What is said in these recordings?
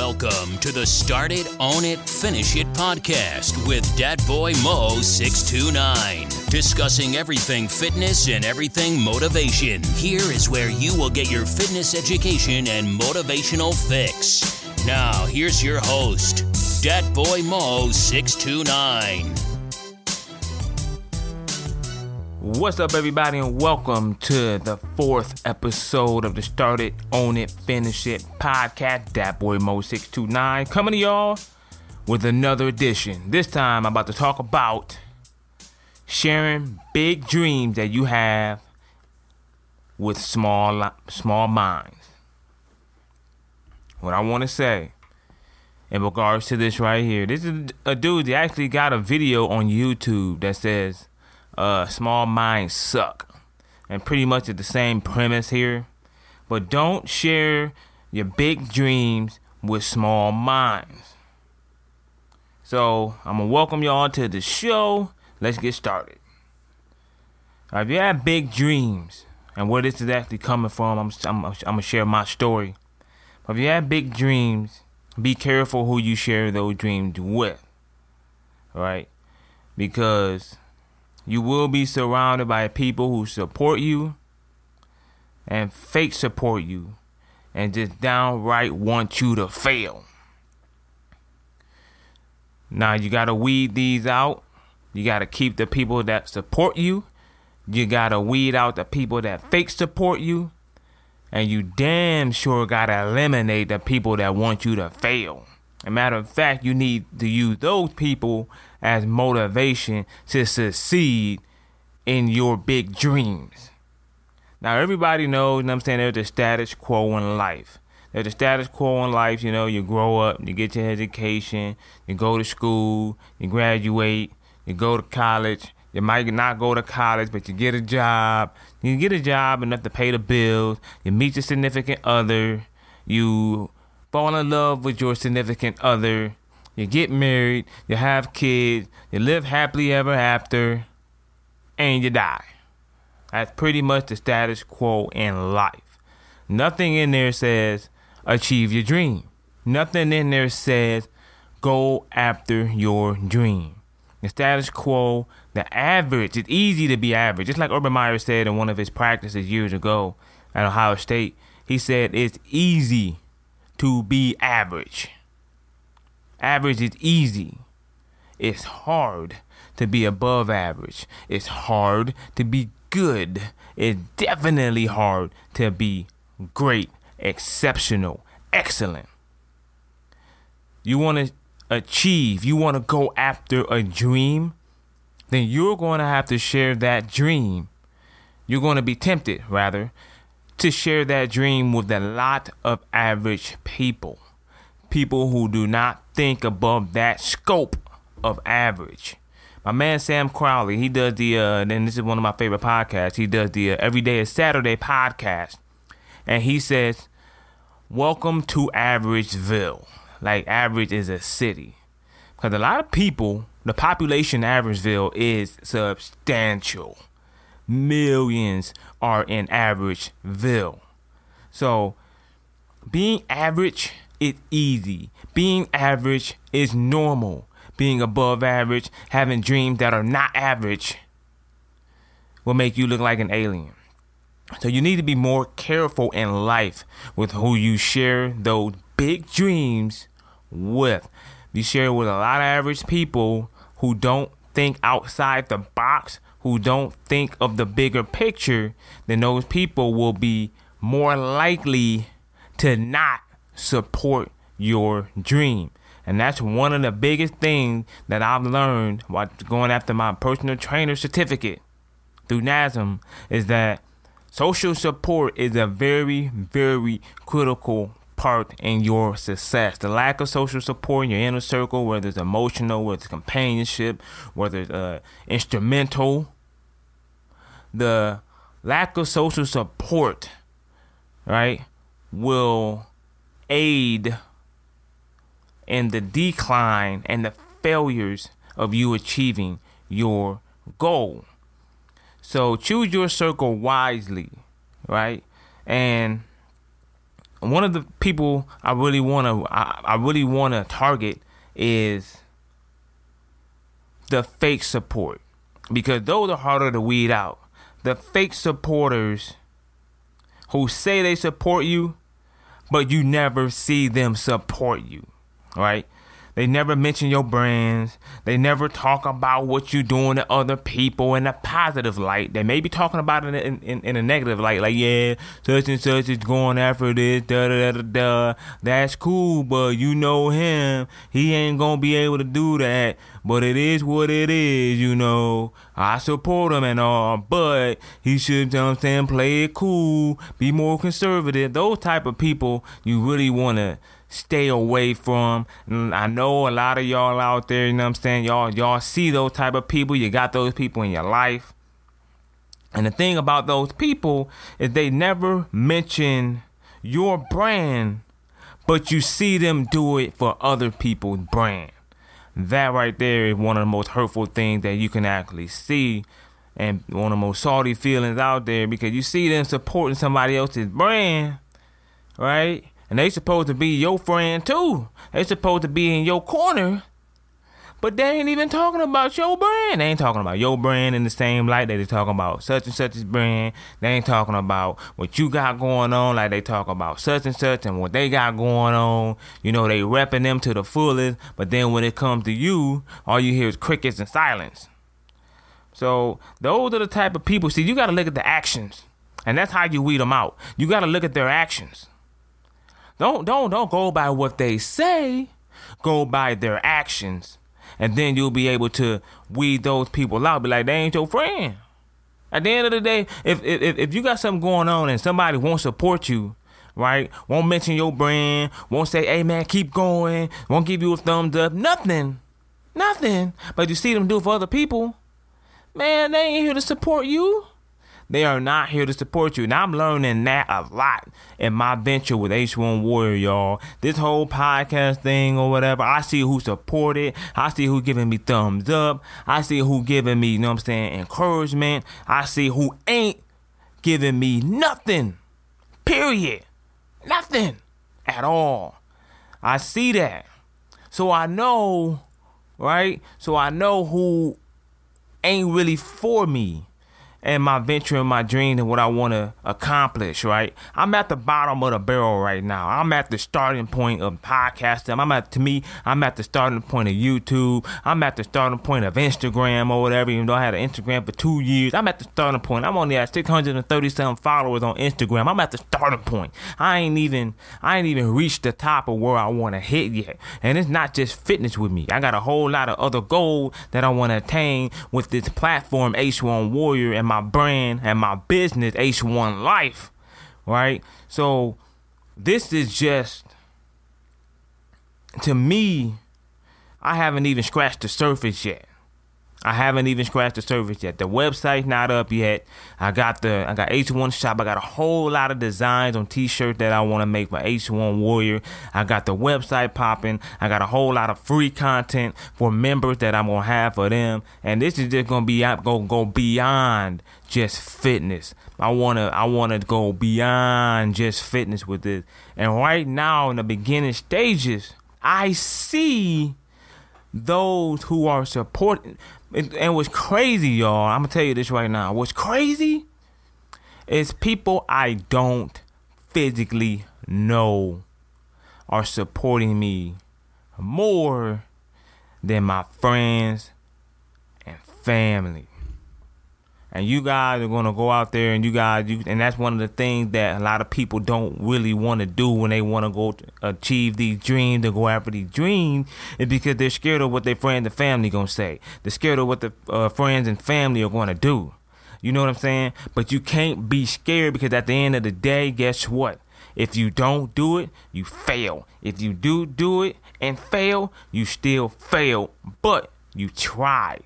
Welcome to the Start It, Own It, Finish It podcast with Dat Boy Mo 629. Discussing everything fitness and everything motivation. Here is where you will get your fitness education and motivational fix. Now, here's your host, Dat Boy Mo 629. What's up, everybody, and welcome to the fourth episode of the Start It, Own It, Finish It podcast. Dat Boy Mo 629 coming to y'all with another edition. This time, I'm about to talk about sharing big dreams that you have with small small minds. What I want to say in regards to this right here, this is a dude that actually got a video on YouTube that says uh, small minds suck. And pretty much it's the same premise here. But don't share your big dreams with small minds. So I'm gonna welcome y'all to the show. Let's get started. Now, if you have big dreams, and where this is actually coming from, I'm, I'm, I'm gonna share my story. But if you have big dreams, be careful who you share those dreams with. Right? Because you will be surrounded by people who support you and fake support you and just downright want you to fail. Now you got to weed these out. You got to keep the people that support you. You got to weed out the people that fake support you. And you damn sure got to eliminate the people that want you to fail. As a matter of fact, you need to use those people as motivation to succeed in your big dreams. Now, everybody knows, know I'm saying, there's the status quo in life. There's the status quo in life, you know, you grow up, you get your education, you go to school, you graduate, you go to college. You might not go to college, but you get a job. You get a job enough to pay the bills. You meet your significant other. You fall in love with your significant other. You get married. You have kids. You live happily ever after. And you die. That's pretty much the status quo in life. Nothing in there says achieve your dream. Nothing in there says go after your dream. The status quo, the average, it's easy to be average. Just like Urban Meyer said in one of his practices years ago at Ohio State, he said it's easy to be average. Average is easy. It's hard to be above average. It's hard to be good. It's definitely hard to be great, exceptional, excellent. You want to achieve, you want to go after a dream, then you're going to have to share that dream. You're going to be tempted, rather, to share that dream with a lot of average people. People who do not think above that scope of average. My man Sam Crowley, he does the, uh, and this is one of my favorite podcasts. He does the uh, Every Day is Saturday podcast. And he says, Welcome to Averageville like average is a city. Because a lot of people, the population Averageville is substantial. Millions are in Averageville. So being average is easy. Being average is normal. Being above average, having dreams that are not average, will make you look like an alien. So you need to be more careful in life with who you share those big dreams with. You share it with a lot of average people who don't think outside the box, who don't think of the bigger picture, then those people will be more likely to not support your dream. And that's one of the biggest things that I've learned while going after my personal trainer certificate through NASM is that social support is a very, very critical part in your success. The lack of social support in your inner circle, whether it's emotional, whether it's companionship, whether it's uh, instrumental, the lack of social support, right, will aid in the decline and the failures of you achieving your goal. So choose your circle wisely, right? And one of the people I really want to I, I really want to target is the fake support because those are harder to weed out. The fake supporters who say they support you, but you never see them support you, right? They never mention your brands. They never talk about what you're doing to other people in a positive light. They may be talking about it in, in, in a negative light, like, yeah, such and such is going after this, da da da da. That's cool, but you know him. He ain't gonna be able to do that. But it is what it is, you know. I support him and all, but he should, you know I'm saying, play it cool, be more conservative. Those type of people you really wanna stay away from. Mm, I know a lot of y'all out there, you know what I'm saying? Y'all y'all see those type of people. You got those people in your life. And the thing about those people is they never mention your brand, but you see them do it for other people's brand. That right there is one of the most hurtful things that you can actually see and one of the most salty feelings out there because you see them supporting somebody else's brand, right? And they supposed to be your friend too. They supposed to be in your corner. But they ain't even talking about your brand. They ain't talking about your brand in the same light that they talking about such and such's brand. They ain't talking about what you got going on like they talk about such and such and what they got going on. You know, they repping them to the fullest. But then when it comes to you, all you hear is crickets and silence. So those are the type of people. See, you got to look at the actions. And that's how you weed them out. You got to look at their actions. Don't don't don't go by what they say. Go by their actions. And then you'll be able to weed those people out. Be like, they ain't your friend. At the end of the day, if if if you got something going on and somebody won't support you, right? Won't mention your brand, won't say, hey man, keep going, won't give you a thumbs up, nothing. Nothing. But you see them do for other people, man, they ain't here to support you. They are not here to support you. And I'm learning that a lot in my venture with H1 Warrior, y'all. This whole podcast thing or whatever, I see who support it. I see who giving me thumbs up. I see who giving me, you know what I'm saying, encouragement. I see who ain't giving me nothing. Period. Nothing at all. I see that. So I know, right? So I know who ain't really for me and my venture and my dream and what I want to accomplish, right? I'm at the bottom of the barrel right now. I'm at the starting point of podcasting. I'm at, to me, I'm at the starting point of YouTube. I'm at the starting point of Instagram or whatever, even though I had an Instagram for two years. I'm at the starting point. I'm only at 637 followers on Instagram. I'm at the starting point. I ain't even, I ain't even reached the top of where I want to hit yet. And it's not just fitness with me. I got a whole lot of other goals that I want to attain with this platform, H1 Warrior, and my brand and my business, H1 Life, right? So this is just, to me, I haven't even scratched the surface yet. I haven't even scratched the surface yet. The website's not up yet. I got the I got H1 shop. I got a whole lot of designs on t-shirt that I want to make for H1 Warrior. I got the website popping. I got a whole lot of free content for members that I'm gonna have for them. And this is just gonna be out go go beyond just fitness. I wanna I wanna go beyond just fitness with this. And right now in the beginning stages, I see those who are supporting and, what's crazy, y'all, I'm gonna tell you this right now. What's crazy is people I don't physically know are supporting me more than my friends and family and you guys are gonna go out there and you guys you and that's one of the things that a lot of people don't really want to do when they want to go achieve these dreams and go after these dreams is because they're scared of what their friends and family gonna say. They're scared of what the uh, friends and family are gonna do. You know what i'm saying? But you can't be scared because at the end of the day guess what? If you don't do it you fail. If you do do it and fail you still fail. But you tried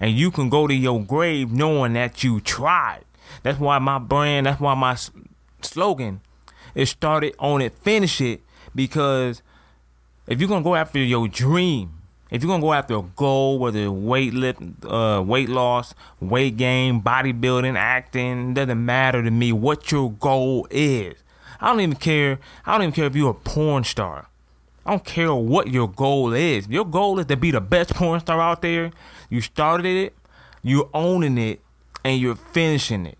and you can go to your grave knowing that you tried. That's why my brand, that's why my slogan is started on it, finish it, because if you're gonna go after your dream, if you're gonna go after a goal, whether weight lift, uh, weight loss, weight gain, bodybuilding, acting, doesn't matter to me what your goal is. I don't even care. I don't even care if you're a porn star. I don't care what your goal is. Your goal is to be the best porn star out there. You started it, you're owning it, and you're finishing it.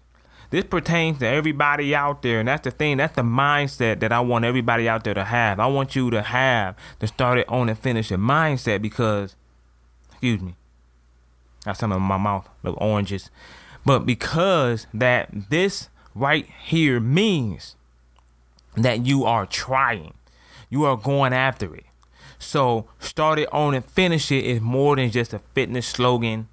This pertains to everybody out there, and that's the thing. That's the mindset that I want everybody out there to have. I want you to have the start it, own and finish it mindset because, excuse me, got some in my mouth, little oranges, but because that this right here means that you are trying you are going after it. So start it, own it, finish it is more than just a fitness slogan.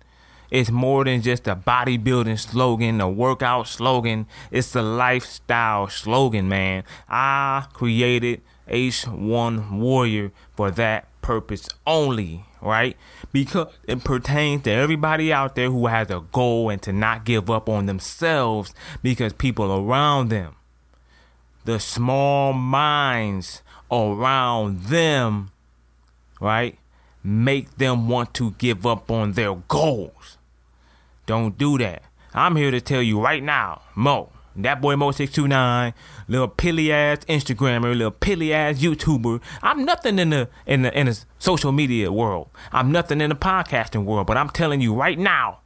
It's more than just a bodybuilding slogan, a workout slogan. It's a lifestyle slogan, man. I created H1 Warrior for that purpose only, right? Because it pertains to everybody out there who has a goal and to not give up on themselves because people around them, the small minds around them, right, make them want to give up on their goals. Don't do that. I'm here to tell you right now, Mo, Dat Boy Mo629, little pilly ass Instagrammer, little pilly ass YouTuber. I'm nothing in the in the in the social media world. I'm nothing in the podcasting world, but I'm telling you right now,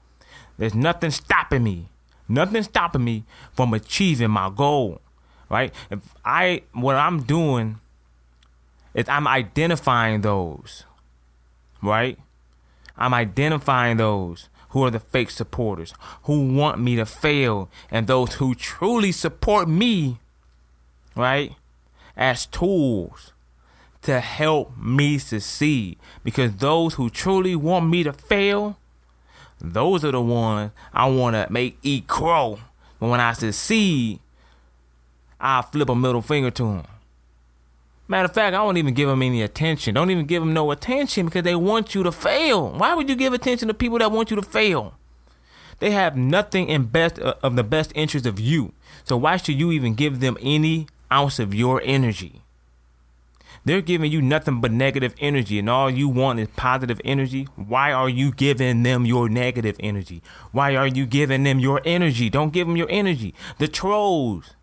there's nothing stopping me. Nothing stopping me from achieving my goal. Right? If I what I'm doing is I'm identifying those, right? I'm identifying those who are the fake supporters, who want me to fail, and those who truly support me, right, as tools to help me succeed. Because those who truly want me to fail, those are the ones I want to make eat crow. But when I succeed, I flip a middle finger to them. Matter of fact, I don't even give them any attention. Don't even give them no attention because they want you to fail. Why would you give attention to people that want you to fail? They have nothing in best uh, of the best interest of you. So why should you even give them any ounce of your energy? They're giving you nothing but negative energy, and all you want is positive energy. Why are you giving them your negative energy? Why are you giving them your energy? Don't give them your energy. The trolls,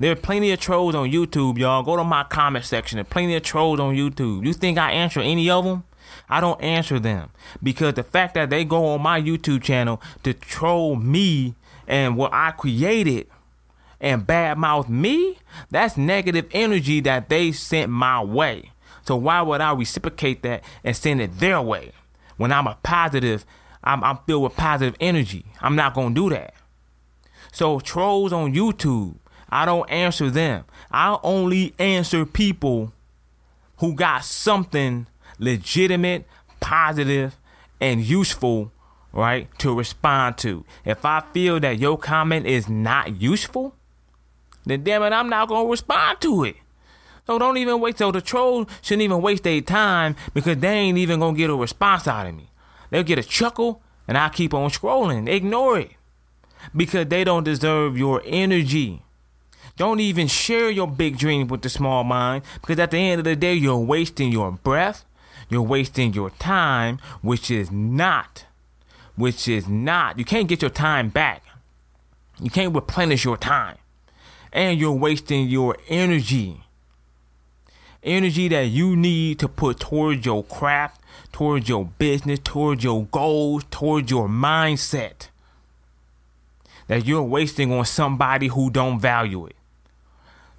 there are plenty of trolls on YouTube, y'all. Go to my comment section. There are plenty of trolls on YouTube. You think I answer any of them? I don't answer them because the fact that they go on my YouTube channel to troll me and what I created and badmouth me, that's negative energy that they sent my way. So why would I reciprocate that and send it their way when I'm a positive? I'm, I'm filled with positive energy. I'm not gonna do that. So trolls on YouTube, I don't answer them. I only answer people who got something legitimate, positive, and useful, right, to respond to. If I feel that your comment is not useful, then damn it, I'm not gonna respond to it. So don't even wait. So the trolls shouldn't even waste their time because they ain't even gonna get a response out of me. They'll get a chuckle and I keep on scrolling. Ignore it because they don't deserve your energy. Don't even share your big dream with the small mind because at the end of the day, you're wasting your breath, you're wasting your time, which is not, which is not, you can't get your time back. You can't replenish your time. And you're wasting your energy. Energy that you need to put towards your craft, towards your business, towards your goals, towards your mindset. That you're wasting on somebody who don't value it.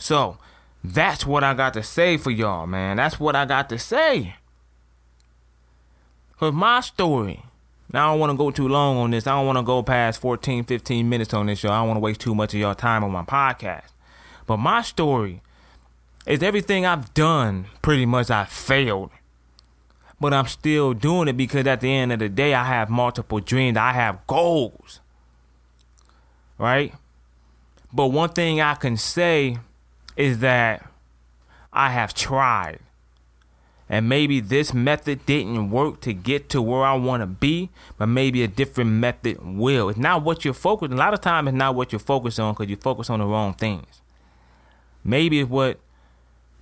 So that's what I got to say for y'all, man. That's what I got to say. Cause my story. Now I don't want to go too long on this. I don't want to go past 14, 15 minutes on this, y'all. I don't want to waste too much of y'all time on my podcast. But my story is everything I've done, pretty much I failed. But I'm still doing it because at the end of the day, I have multiple dreams. I have goals. Right? But one thing I can say is that I have tried. And maybe this method didn't work to get to where I want to be, but maybe a different method will. It's not what you're focused. A lot of times, it's not what you're focused on because you focus on the wrong things. Maybe it's what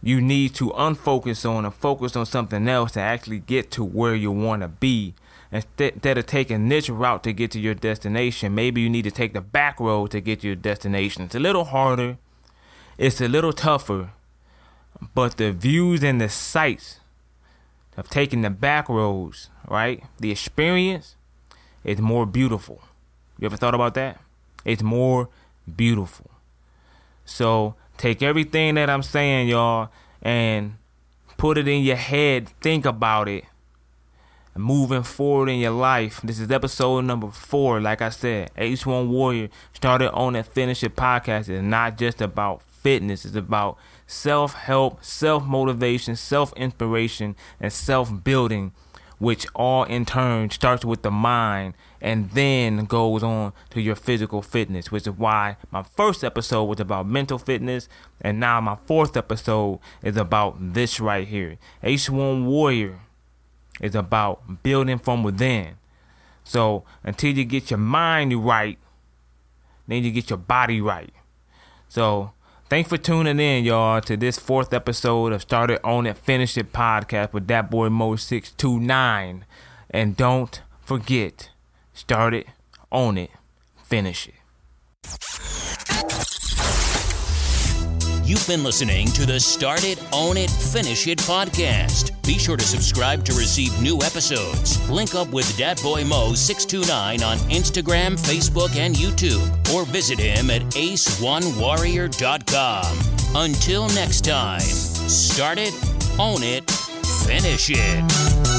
you need to unfocus on and focus on something else to actually get to where you want to be. Instead of taking this route to get to your destination, maybe you need to take the back road to get to your destination. It's a little harder it's a little tougher, but the views and the sights of taking the back roads, right? The experience is more beautiful. You ever thought about that? It's more beautiful. So take everything that I'm saying, y'all, and put it in your head. Think about it. Moving forward in your life. This is episode number four. Like I said, H1 Warrior started on and finished podcast. It's not just about fitness, it's about self help, self motivation, self inspiration, and self building, which all in turn starts with the mind and then goes on to your physical fitness, which is why my first episode was about mental fitness, and now my fourth episode is about this right here. H1 Warrior is about building from within. So until you get your mind right, then you get your body right. So thanks for tuning in, y'all, to this fourth episode of Start It, Own It, Finish It podcast with Dat Boy Mo629. And don't forget Start it, own it, finish it. You've been listening to the Start It, Own It, Finish It podcast. Be sure to subscribe to receive new episodes. Link up with Dat Boy Mo629 on Instagram, Facebook, and YouTube, or visit him at ace1warrior.com. Until next time, start it, own it, finish it.